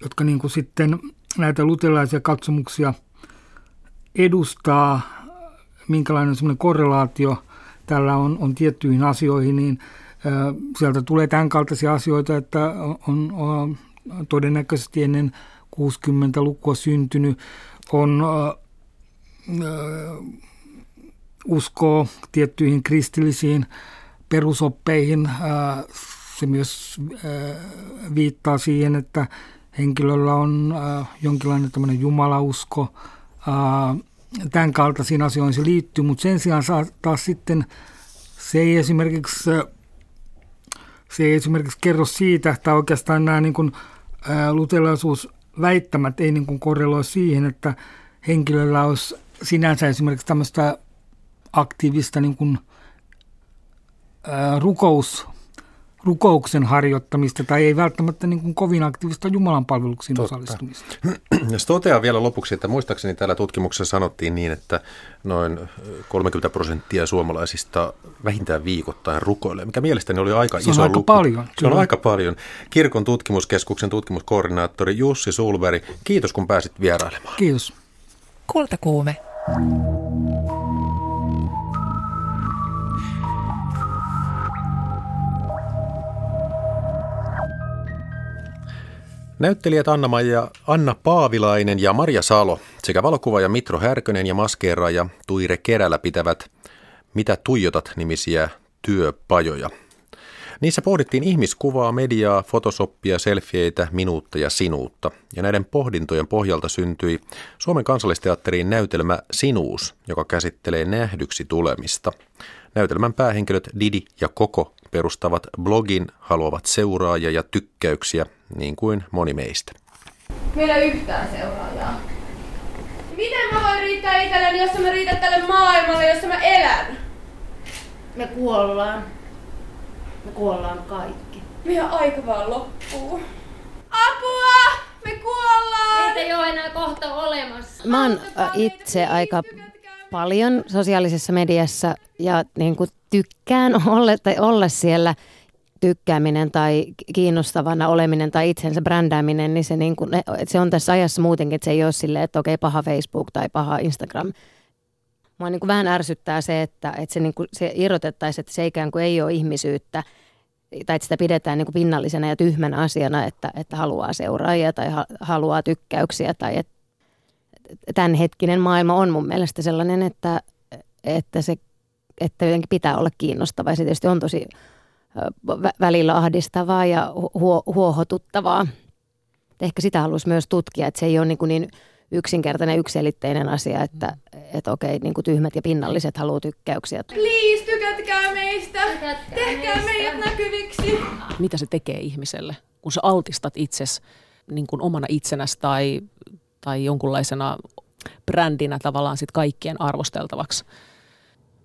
jotka niin kuin sitten näitä luterilaisia katsomuksia edustaa, minkälainen semmoinen korrelaatio tällä on, on tiettyihin asioihin, niin sieltä tulee tämän kaltaisia asioita, että on, on todennäköisesti ennen 60-lukua syntynyt, on uskoo tiettyihin kristillisiin perusoppeihin. Se myös viittaa siihen, että henkilöllä on äh, jonkinlainen tämmöinen jumalausko, äh, tämän kaltaisiin asioihin se liittyy, mutta sen sijaan saa, taas sitten se ei esimerkiksi, se ei esimerkiksi kerro siitä, tai oikeastaan nämä niin kuin, äh, lutelaisuusväittämät ei niin kuin korreloi siihen, että henkilöllä olisi sinänsä esimerkiksi tämmöistä aktiivista niin kuin, äh, rukous, rukouksen harjoittamista tai ei välttämättä niin kuin kovin aktiivista Jumalan palveluksiin Totta. osallistumista. Ja totean vielä lopuksi, että muistaakseni täällä tutkimuksessa sanottiin niin, että noin 30 prosenttia suomalaisista vähintään viikoittain rukoilee, mikä mielestäni oli aika Se iso aika luku. paljon. Se kyllä. on aika paljon. Kirkon tutkimuskeskuksen tutkimuskoordinaattori Jussi Sulveri, kiitos kun pääsit vierailemaan. Kiitos. Kultakuume. Näyttelijät Anna-Maija, Anna Paavilainen ja Marja Salo sekä valokuvaaja Mitro Härkönen ja maskeeraaja Tuire Kerälä pitävät Mitä tuijotat nimisiä työpajoja. Niissä pohdittiin ihmiskuvaa, mediaa, fotosoppia, selfieitä, minuutta ja sinuutta. Ja näiden pohdintojen pohjalta syntyi Suomen kansallisteatteriin näytelmä Sinuus, joka käsittelee nähdyksi tulemista. Näytelmän päähenkilöt Didi ja Koko perustavat blogin, haluavat seuraajia ja tykkäyksiä, niin kuin moni meistä. Meillä ei yhtään seuraajaa. Miten mä voin riittää itselleni, jos mä riitän tälle maailmalle, jossa mä elän? Me kuollaan. Me kuollaan kaikki. Meidän aika vaan loppuu. Apua! Me kuollaan! Meitä ei ole enää kohta olemassa. Mä oon itse aika. Paljon sosiaalisessa mediassa ja niin kuin tykkään olla, tai olla siellä tykkääminen tai kiinnostavana oleminen tai itsensä brändääminen, niin se, niin kuin, että se on tässä ajassa muutenkin, että se ei ole silleen, että okei, paha Facebook tai paha Instagram. Mua niin kuin vähän ärsyttää se, että, että se, niin kuin, se irrotettaisiin, että se ikään kuin ei ole ihmisyyttä tai että sitä pidetään niin kuin pinnallisena ja tyhmänä asiana, että, että haluaa seuraajia tai ha, haluaa tykkäyksiä tai että tämänhetkinen maailma on mun mielestä sellainen, että, että se että jotenkin pitää olla kiinnostava ja se tietysti on tosi välillä ahdistavaa ja huo, huohotuttavaa. Ehkä sitä haluaisi myös tutkia, että se ei ole niin, kuin niin yksinkertainen, yksilitteinen asia, että, että okei, niin kuin tyhmät ja pinnalliset haluaa tykkäyksiä. Please, tykätkää meistä! Tykätkää Tehkää meistä. meidät näkyviksi! mitä se tekee ihmiselle, kun sä altistat itses niin kuin omana itsenäsi tai, tai jonkunlaisena brändinä tavallaan sit kaikkien arvosteltavaksi.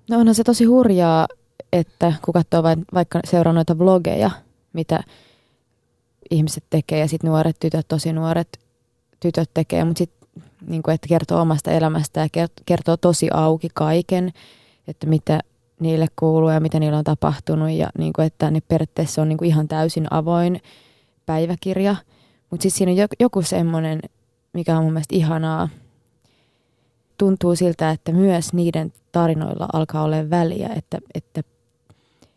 No onhan se tosi hurjaa, että kun katsoo vai- vaikka seuraa noita vlogeja, mitä ihmiset tekee ja sitten nuoret tytöt, tosi nuoret tytöt tekee, mutta sitten niin että kertoo omasta elämästä ja kert- kertoo tosi auki kaiken, että mitä niille kuuluu ja mitä niillä on tapahtunut ja niin kuin, että ne periaatteessa on niin kuin ihan täysin avoin päiväkirja. Mutta sitten siinä on jo- joku semmoinen, mikä on mun mielestä ihanaa, tuntuu siltä, että myös niiden tarinoilla alkaa olla väliä, että, että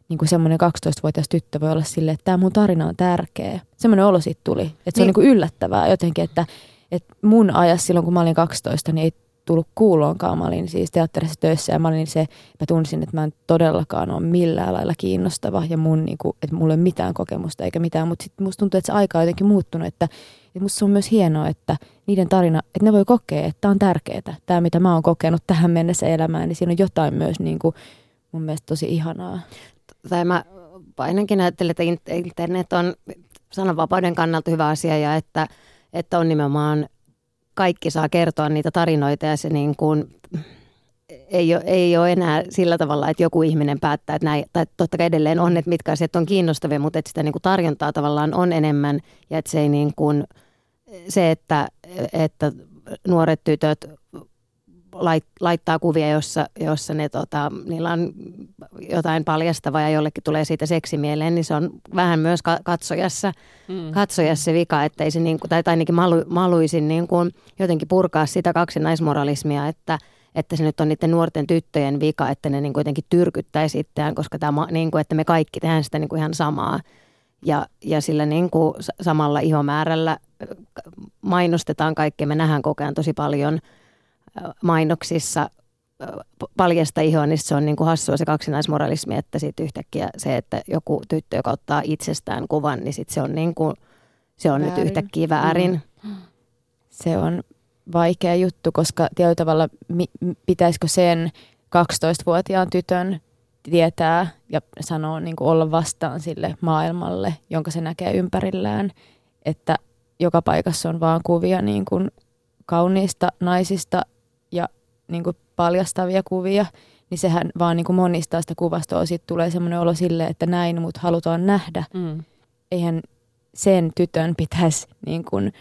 niin kuin semmoinen 12-vuotias tyttö voi olla silleen, että tämä mun tarina on tärkeä. Semmoinen olo siitä tuli, että se on Niin. niin kuin yllättävää jotenkin, että, että mun ajassa silloin, kun mä olin 12, niin ei tullut kuuloonkaan. Mä olin siis teatterissa töissä ja mä olin se, mä tunsin, että mä en todellakaan ole millään lailla kiinnostava ja mun, niin kuin, että mulla ei ole mitään kokemusta eikä mitään, mutta sitten musta tuntuu, että se aika on jotenkin muuttunut, että, että musta se on myös hienoa, että niiden tarina, että ne voi kokea, että tämä on tärkeää, tämä mitä mä oon kokenut tähän mennessä elämään, niin siinä on jotain myös niin kuin, mun mielestä tosi ihanaa. tai mä ainakin ajattelen, että in- internet on sananvapauden kannalta hyvä asia ja että, että on nimenomaan kaikki saa kertoa niitä tarinoita ja se niin kuin, ei, ole, ei ole enää sillä tavalla, että joku ihminen päättää, että näin, tai totta kai edelleen on, että mitkä asiat on kiinnostavia, mutta että sitä niin kuin tarjontaa tavallaan on enemmän ja että se ei niin kuin, se, että, että nuoret tytöt lait, laittaa kuvia, jossa, jossa ne, tota, niillä on jotain paljastavaa ja jollekin tulee siitä seksi mieleen, niin se on vähän myös ka- katsojassa, mm. katsojassa se vika, että ei se niin kuin, tai, ainakin mä haluaisin niin kuin jotenkin purkaa sitä kaksinaismoralismia, että, että se nyt on niiden nuorten tyttöjen vika, että ne niin kuin jotenkin tyrkyttäisi itseään, koska tämä, niin kuin, että me kaikki tehdään sitä niin kuin ihan samaa. Ja, ja sillä niin kuin sa- samalla ihomäärällä mainostetaan kaikkea. Me nähdään koko ajan tosi paljon mainoksissa paljasta ihoa, niin se on niin kuin hassua se kaksinaismoralismi, että sitten yhtäkkiä se, että joku tyttö, joka ottaa itsestään kuvan, niin sit se on, niin kuin, se on nyt yhtäkkiä väärin. se on vaikea juttu, koska tietyllä tavalla mi- pitäisikö sen 12-vuotiaan tytön tietää ja sanoa, niin kuin olla vastaan sille maailmalle, jonka se näkee ympärillään, että joka paikassa on vaan kuvia niin kuin kauniista naisista ja niin kuin paljastavia kuvia, niin sehän vaan niin kuin monistaa sitä kuvastoa. Sitten tulee semmoinen olo silleen, että näin mut halutaan nähdä. Mm. Eihän sen tytön pitäisi niin kuin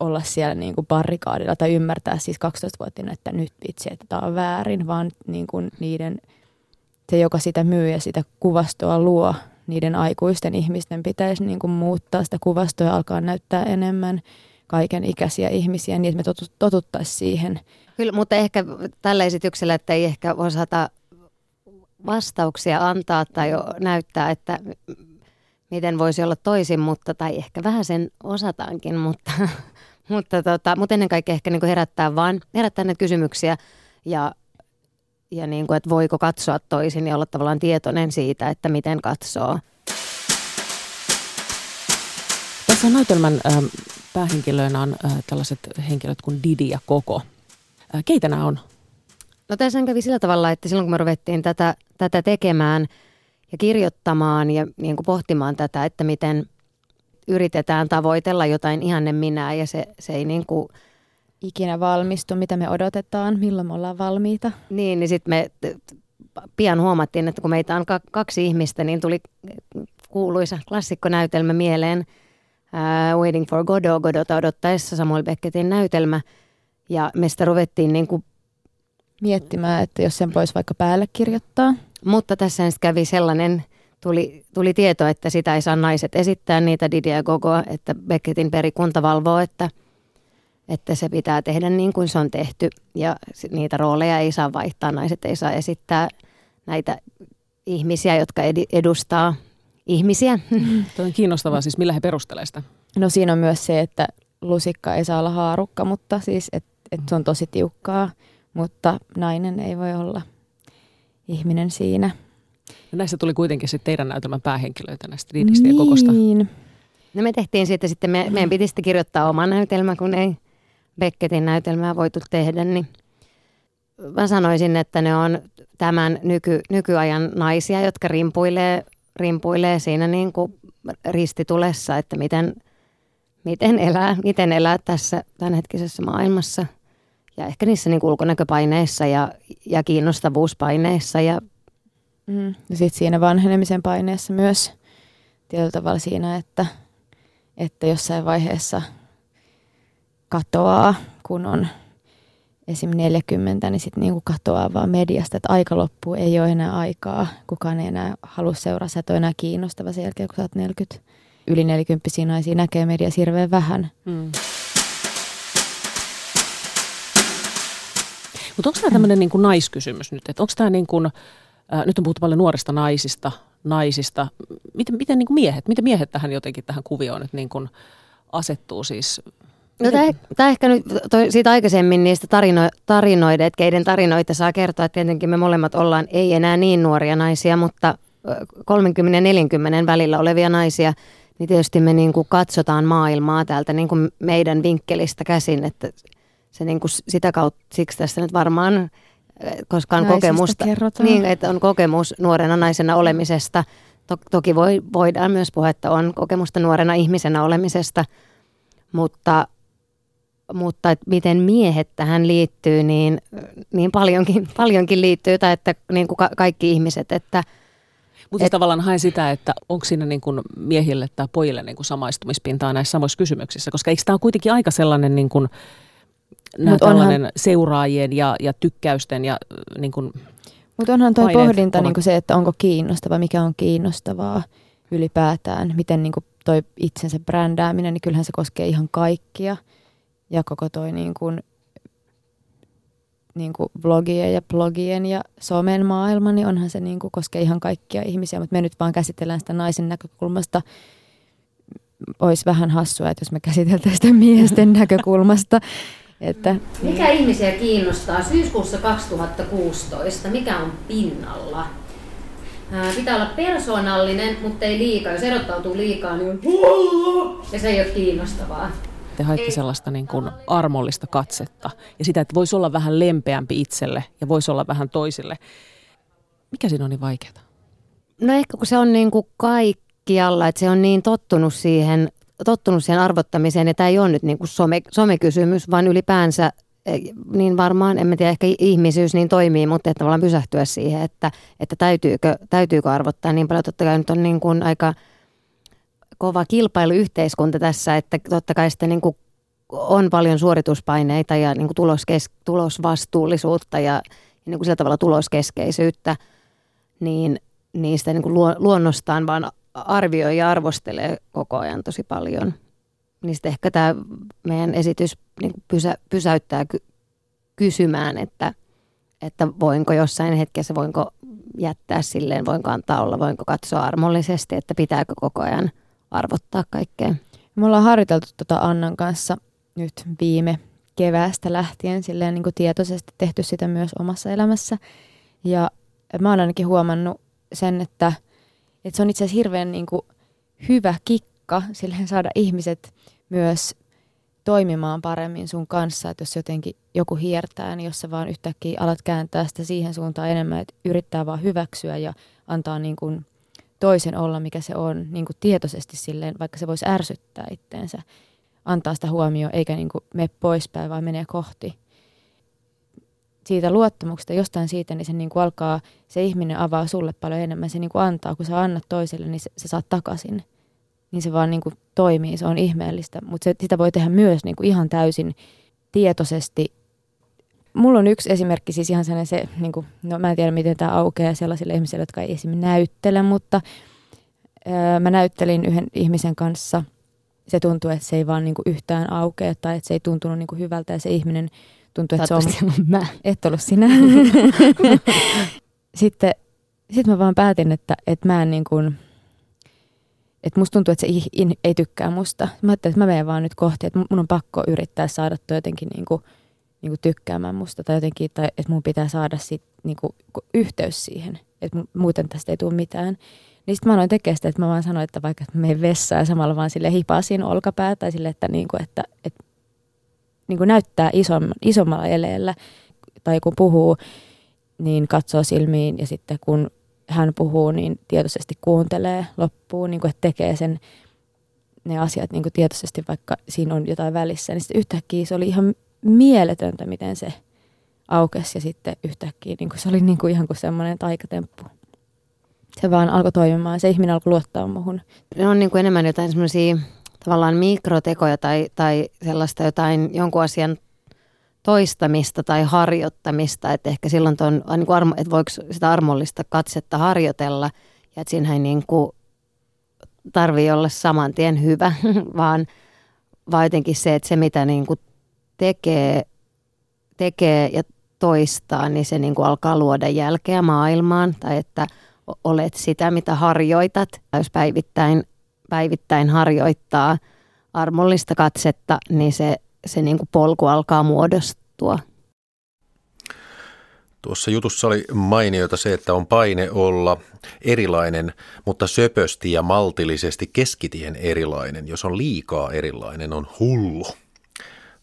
olla siellä niin kuin barrikaadilla tai ymmärtää siis 12-vuotiaana, että nyt vitsi, että tämä on väärin, vaan niin kuin niiden, se, joka sitä myy ja sitä kuvastoa luo, niiden aikuisten ihmisten pitäisi niin kuin muuttaa sitä kuvastoa ja alkaa näyttää enemmän kaiken ikäisiä ihmisiä, niin että me totuttaisiin siihen. Kyllä, mutta ehkä tällä esityksellä, että ei ehkä osata vastauksia antaa tai näyttää, että miten voisi olla toisin, mutta, tai ehkä vähän sen osataankin, mutta, mutta, tota, mutta ennen kaikkea ehkä niin kuin herättää vaan, herättää näitä kysymyksiä ja, ja niin kuin, että voiko katsoa toisin ja olla tavallaan tietoinen siitä, että miten katsoo. Tässä näytelmän äh, päähenkilöinä on äh, tällaiset henkilöt kuin Didi ja Koko. Äh, keitä nämä on? No tässä kävi sillä tavalla, että silloin kun me ruvettiin tätä, tätä tekemään ja kirjoittamaan ja niin kuin pohtimaan tätä, että miten yritetään tavoitella jotain ihanne minä ja se, se ei niin kuin ikinä valmistu, mitä me odotetaan, milloin me ollaan valmiita. Niin, niin sitten me pian huomattiin, että kun meitä on kaksi ihmistä, niin tuli kuuluisa klassikkonäytelmä mieleen – uh, Waiting for Godot, Godota odottaessa Samuel Beckettin näytelmä. Ja me sitä ruvettiin niin kuin miettimään, että jos sen voisi vaikka päälle kirjoittaa. Mutta tässä kävi sellainen, tuli, tuli tieto, että sitä ei saa naiset esittää niitä Didia ja Gogoa, että Beckettin perikunta valvoo, että, että se pitää tehdä niin kuin se on tehty. Ja niitä rooleja ei saa vaihtaa, naiset ei saa esittää näitä ihmisiä, jotka edustaa ihmisiä. Tuo on kiinnostavaa, siis millä he perustelevat sitä? No siinä on myös se, että lusikka ei saa olla haarukka, mutta siis että et se on tosi tiukkaa, mutta nainen ei voi olla ihminen siinä. No näistä tuli kuitenkin sitten teidän näytelmän päähenkilöitä näistä Didistä niin. ja kokosta. No me tehtiin siitä sitten, me, meidän piti sitten kirjoittaa oma näytelmä, kun ei Becketin näytelmää voitu tehdä, niin mä sanoisin, että ne on tämän nyky, nykyajan naisia, jotka rimpuilee rimpuilee siinä niin kuin ristitulessa, että miten, miten, elää, miten elää tässä tämänhetkisessä maailmassa. Ja ehkä niissä niin ulkonäköpaineissa ja, ja kiinnostavuuspaineissa. Ja, mm. ja sitten siinä vanhenemisen paineessa myös tietyllä tavalla siinä, että, että jossain vaiheessa katoaa, kun on esim. 40, niin sitten niinku katoaa vaan mediasta, että aika loppuu, ei ole enää aikaa. Kukaan ei enää halua seuraa, sä et ole enää kiinnostava sen jälkeen, kun sä oot 40. Yli 40 naisia näkee mediassa hirveän vähän. Mm. Mutta onko tämä tämmöinen niin naiskysymys nyt? Että onko tämä niin kuin, äh, nyt on puhuttu paljon nuorista naisista, naisista. Miten, miten niin kuin miehet, miten miehet tähän jotenkin tähän kuvioon nyt niin kuin asettuu siis No tämä, tämä ehkä nyt toi, siitä aikaisemmin niistä tarino, tarinoiden, että keiden tarinoita saa kertoa. Että tietenkin me molemmat ollaan ei enää niin nuoria naisia, mutta 30 ja 40 välillä olevia naisia, niin tietysti me niin kuin katsotaan maailmaa täältä niin kuin meidän vinkkelistä käsin, että se niin kuin sitä kautta, siksi tässä nyt varmaan, koska on Naisista kokemusta, kerrotaan. niin, että on kokemus nuorena naisena olemisesta. To, toki voi, voidaan myös puhua, että on kokemusta nuorena ihmisenä olemisesta, mutta mutta että miten miehet tähän liittyy, niin, niin paljonkin, paljonkin liittyy, tai että niin kuin ka- kaikki ihmiset, että mutta et, tavallaan haen sitä, että onko siinä niin kuin miehille tai pojille niin kuin samaistumispintaa näissä samoissa kysymyksissä, koska eikö tämä ole kuitenkin aika sellainen niin kuin, tällainen onhan, seuraajien ja, ja tykkäysten ja niin kuin Mutta onhan tuo pohdinta niin kuin se, että onko kiinnostavaa, mikä on kiinnostavaa ylipäätään, miten niin kuin toi itsensä brändääminen, niin kyllähän se koskee ihan kaikkia – ja koko toi niin kuin, niin kuin vlogien ja blogien ja somen maailma, niin onhan se niin kuin koskee ihan kaikkia ihmisiä, mutta me nyt vaan käsitellään sitä naisen näkökulmasta. Olisi vähän hassua, että jos me käsiteltäisiin sitä miesten näkökulmasta. Että, Mikä niin. ihmisiä kiinnostaa? Syyskuussa 2016, mikä on pinnalla? Ää, pitää olla persoonallinen, mutta ei liikaa. Jos erottautuu liikaa, niin on ja se ei ole kiinnostavaa te haitte sellaista niin kuin armollista katsetta ja sitä, että voisi olla vähän lempeämpi itselle ja voisi olla vähän toisille. Mikä siinä on niin vaikeaa? No ehkä kun se on niin kuin kaikkialla, että se on niin tottunut siihen, tottunut siihen arvottamiseen, että tämä ei ole nyt niin kuin some, somekysymys, vaan ylipäänsä niin varmaan, en mä tiedä, ehkä ihmisyys niin toimii, mutta että tavallaan pysähtyä siihen, että, että täytyykö, täytyykö arvottaa niin paljon. Totta kai nyt on niin kuin aika kova kilpailuyhteiskunta tässä, että totta kai sitten niin kuin on paljon suorituspaineita ja niin kuin tuloskes, tulosvastuullisuutta ja, niin kuin sillä tavalla tuloskeskeisyyttä, niin niistä niin kuin luonnostaan vaan arvioi ja arvostelee koko ajan tosi paljon. Niin sitten ehkä tämä meidän esitys niin kuin pysä, pysäyttää ky- kysymään, että, että voinko jossain hetkessä, voinko jättää silleen, voinko antaa olla, voinko katsoa armollisesti, että pitääkö koko ajan arvottaa kaikkea. Me ollaan harjoiteltu tuota Annan kanssa nyt viime keväästä lähtien silleen niin kuin tietoisesti tehty sitä myös omassa elämässä. Ja mä oon ainakin huomannut sen, että, että se on itse asiassa hirveän niin kuin hyvä kikka silleen saada ihmiset myös toimimaan paremmin sun kanssa, että jos jotenkin joku hiertää, niin jos sä vaan yhtäkkiä alat kääntää sitä siihen suuntaan enemmän, että yrittää vaan hyväksyä ja antaa niin kuin toisen olla, mikä se on, niin kuin tietoisesti silleen, vaikka se voisi ärsyttää itteensä, antaa sitä huomioon, eikä niin kuin mene poispäin, vaan menee kohti. Siitä luottamuksesta, jostain siitä, niin se niin kuin alkaa, se ihminen avaa sulle paljon enemmän, se niin kuin antaa, kun sä annat toiselle, niin se, se saat takaisin. Niin se vaan niin kuin toimii, se on ihmeellistä, mutta sitä voi tehdä myös niin kuin ihan täysin tietoisesti Mulla on yksi esimerkki, siis ihan sellainen se, niin kuin, no mä en tiedä miten tämä aukeaa sellaisille ihmisille, jotka ei esimerkiksi näyttele, mutta öö, mä näyttelin yhden ihmisen kanssa. Se tuntui, että se ei vaan niin kuin yhtään aukea tai että se ei tuntunut niin kuin hyvältä ja se ihminen tuntui, että se on... mä. Et ollut sinä. sitten sitten mä vaan päätin, että, että mä en niin kuin, että musta tuntuu, että se ei, ei tykkää musta. Mä ajattelin, että mä menen vaan nyt kohti, että mun on pakko yrittää saada toi jotenkin niin kuin – niin kuin tykkäämään musta tai jotenkin, tai että mun pitää saada sit, niin kuin, yhteys siihen, että muuten tästä ei tule mitään. Niin sitten mä aloin tekemään sitä, että mä vaan sanoin, että vaikka mä menen vessaan ja samalla vaan sille hipasin olkapää tai sille, että, niin kuin, että, että niin kuin näyttää isom, isommalla eleellä tai kun puhuu, niin katsoo silmiin ja sitten kun hän puhuu, niin tietoisesti kuuntelee loppuun, niin kuin, että tekee sen ne asiat niin kuin tietoisesti, vaikka siinä on jotain välissä. Niin sitten yhtäkkiä se oli ihan mieletöntä, miten se aukesi ja sitten yhtäkkiä niin kuin se oli niin kuin ihan kuin semmoinen taikatemppu. Se vaan alkoi toimimaan, se ihminen alkoi luottaa muuhun. Ne on niin kuin enemmän jotain semmoisia tavallaan mikrotekoja tai, tai sellaista jotain jonkun asian toistamista tai harjoittamista, että ehkä silloin ton, niin kuin armo, että voiko sitä armollista katsetta harjoitella ja että siinähän niin kuin tarvii olla saman tien hyvä, vaan, vaan jotenkin se, että se mitä niin kuin tekee, tekee ja toistaa, niin se niin kuin alkaa luoda jälkeä maailmaan tai että olet sitä, mitä harjoitat. Jos päivittäin, päivittäin harjoittaa armollista katsetta, niin se, se niin kuin polku alkaa muodostua. Tuossa jutussa oli mainiota se, että on paine olla erilainen, mutta söpösti ja maltillisesti keskitien erilainen. Jos on liikaa erilainen, on hullu.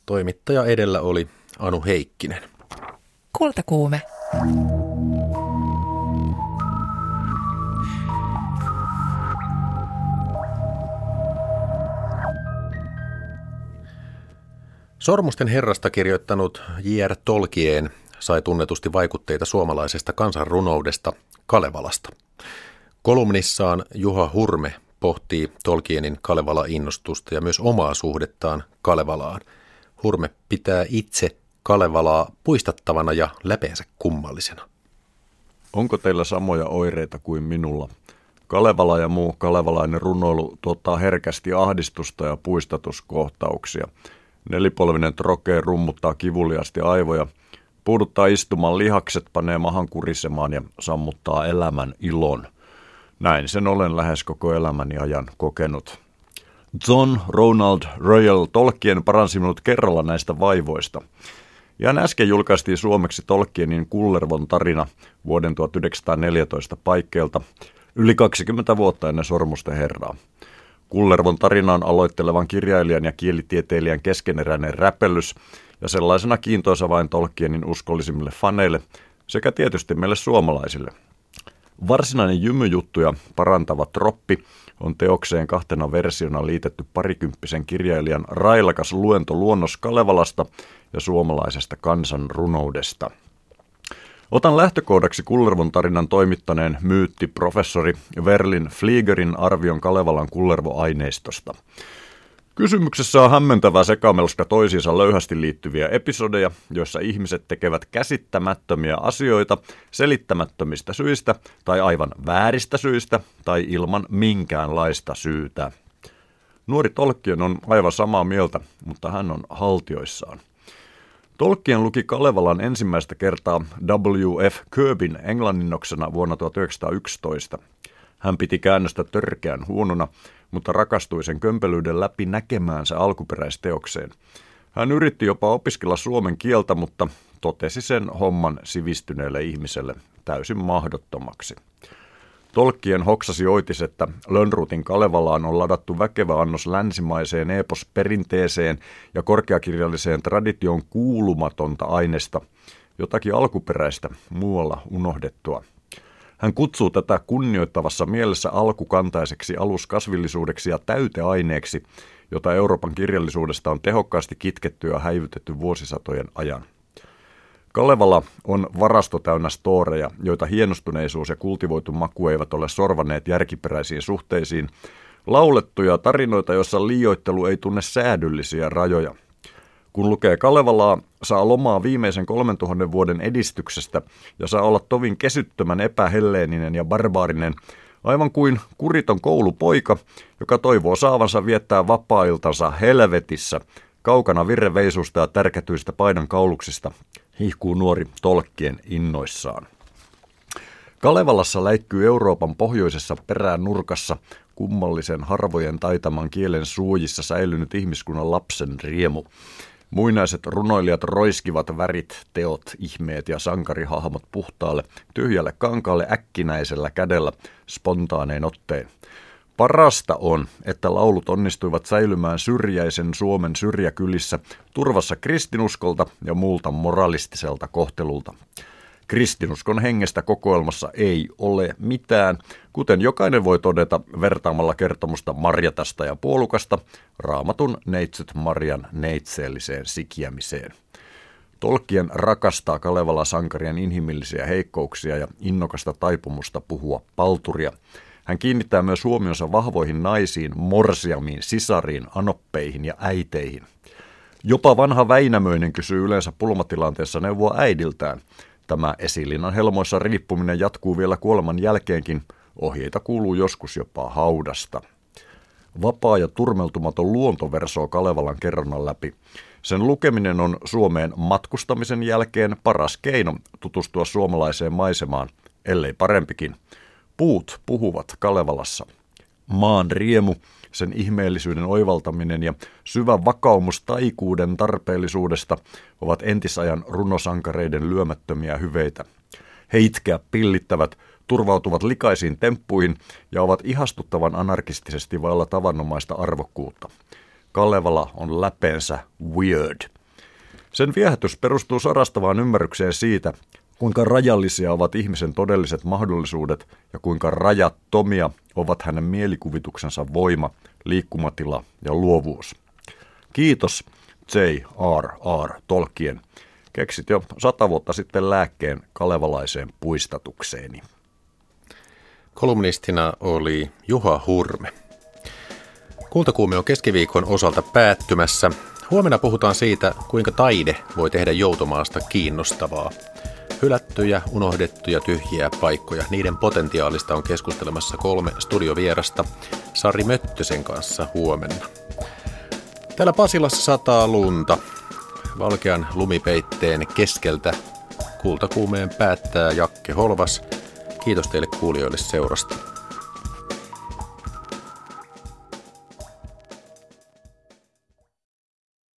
Toimittaja edellä oli Anu Heikkinen. Kultakuume. Sormusten herrasta kirjoittanut J.R. Tolkien sai tunnetusti vaikutteita suomalaisesta kansanrunoudesta Kalevalasta. Kolumnissaan Juha Hurme pohtii Tolkienin Kalevala-innostusta ja myös omaa suhdettaan Kalevalaan – Hurme pitää itse Kalevalaa puistattavana ja läpeensä kummallisena. Onko teillä samoja oireita kuin minulla? Kalevala ja muu kalevalainen runoilu tuottaa herkästi ahdistusta ja puistatuskohtauksia. Nelipolvinen trokee rummuttaa kivuliasti aivoja, puuduttaa istumaan lihakset, panee mahan kurisemaan ja sammuttaa elämän ilon. Näin sen olen lähes koko elämäni ajan kokenut. John Ronald Royal Tolkien paransi minut kerralla näistä vaivoista. Ja äsken julkaistiin suomeksi Tolkienin Kullervon tarina vuoden 1914 paikkeelta yli 20 vuotta ennen Sormusten herraa. Kullervon tarina on aloittelevan kirjailijan ja kielitieteilijän keskeneräinen räpellys ja sellaisena kiintoisa vain Tolkienin uskollisimmille faneille sekä tietysti meille suomalaisille. Varsinainen jymyjuttuja parantava troppi on teokseen kahtena versiona liitetty parikymppisen kirjailijan railakas luento luonnos Kalevalasta ja suomalaisesta kansan runoudesta. Otan lähtökohdaksi Kullervon tarinan toimittaneen myytti professori Verlin Fliegerin arvion Kalevalan Kullervo-aineistosta. Kysymyksessä on hämmentävä sekamelska toisiinsa löyhästi liittyviä episodeja, joissa ihmiset tekevät käsittämättömiä asioita selittämättömistä syistä tai aivan vääristä syistä tai ilman minkäänlaista syytä. Nuori Tolkien on aivan samaa mieltä, mutta hän on haltioissaan. Tolkien luki Kalevalan ensimmäistä kertaa W.F. Kirbyn englanninnoksena vuonna 1911. Hän piti käännöstä törkeän huonona, mutta rakastui sen kömpelyyden läpi näkemäänsä alkuperäisteokseen. Hän yritti jopa opiskella suomen kieltä, mutta totesi sen homman sivistyneelle ihmiselle täysin mahdottomaksi. Tolkien hoksasi oitis, että Lönnrutin Kalevalaan on ladattu väkevä annos länsimaiseen eposperinteeseen ja korkeakirjalliseen tradition kuulumatonta aineesta, jotakin alkuperäistä, muualla unohdettua. Hän kutsuu tätä kunnioittavassa mielessä alkukantaiseksi aluskasvillisuudeksi ja täyteaineeksi, jota Euroopan kirjallisuudesta on tehokkaasti kitketty ja häivytetty vuosisatojen ajan. Kalevala on varasto täynnä storeja, joita hienostuneisuus ja kultivoitu maku eivät ole sorvanneet järkiperäisiin suhteisiin, laulettuja tarinoita, joissa liioittelu ei tunne säädyllisiä rajoja. Kun lukee Kalevalaa, saa lomaa viimeisen 3000 vuoden edistyksestä ja saa olla tovin kesyttömän epähelleeninen ja barbaarinen, aivan kuin kuriton koulupoika, joka toivoo saavansa viettää vapaa-iltansa helvetissä, kaukana virreveisusta ja tärkätyistä paidan kauluksista, hihkuu nuori tolkkien innoissaan. Kalevalassa läikkyy Euroopan pohjoisessa perään nurkassa kummallisen harvojen taitaman kielen suojissa säilynyt ihmiskunnan lapsen riemu. Muinaiset runoilijat roiskivat värit, teot, ihmeet ja sankarihahmot puhtaalle, tyhjälle kankaalle äkkinäisellä kädellä, spontaanein otteen. Parasta on, että laulut onnistuivat säilymään syrjäisen Suomen syrjäkylissä turvassa kristinuskolta ja muulta moralistiselta kohtelulta. Kristinuskon hengestä kokoelmassa ei ole mitään, kuten jokainen voi todeta vertaamalla kertomusta Marjatasta ja Puolukasta raamatun neitsyt Marjan neitseelliseen sikiämiseen. Tolkien rakastaa Kalevala sankarien inhimillisiä heikkouksia ja innokasta taipumusta puhua palturia – hän kiinnittää myös huomionsa vahvoihin naisiin, morsiamiin, sisariin, anoppeihin ja äiteihin. Jopa vanha Väinämöinen kysyy yleensä pulmatilanteessa neuvoa äidiltään. Tämä esilinnan helmoissa riippuminen jatkuu vielä kuoleman jälkeenkin. Ohjeita kuuluu joskus jopa haudasta. Vapaa ja turmeltumaton luonto versoo Kalevalan kerronnan läpi. Sen lukeminen on Suomeen matkustamisen jälkeen paras keino tutustua suomalaiseen maisemaan, ellei parempikin – Puut puhuvat Kalevalassa. Maan riemu, sen ihmeellisyyden oivaltaminen ja syvä vakaumus taikuuden tarpeellisuudesta ovat entisajan runosankareiden lyömättömiä hyveitä. He itkeä pillittävät, turvautuvat likaisiin temppuihin ja ovat ihastuttavan anarkistisesti vailla tavanomaista arvokkuutta. Kalevala on läpeensä weird. Sen viehätys perustuu sarastavaan ymmärrykseen siitä, kuinka rajallisia ovat ihmisen todelliset mahdollisuudet ja kuinka rajattomia ovat hänen mielikuvituksensa voima, liikkumatila ja luovuus. Kiitos J.R.R. Tolkien. Keksit jo sata vuotta sitten lääkkeen kalevalaiseen puistatukseeni. Kolumnistina oli Juha Hurme. Kultakuume on keskiviikon osalta päättymässä. Huomenna puhutaan siitä, kuinka taide voi tehdä joutomaasta kiinnostavaa. Hylättyjä, unohdettuja, tyhjiä paikkoja. Niiden potentiaalista on keskustelemassa kolme studiovierasta Sari Möttösen kanssa huomenna. Täällä Pasilassa sataa lunta. Valkean lumipeitteen keskeltä kultakuumeen päättää Jakke Holvas. Kiitos teille kuulijoille seurasta.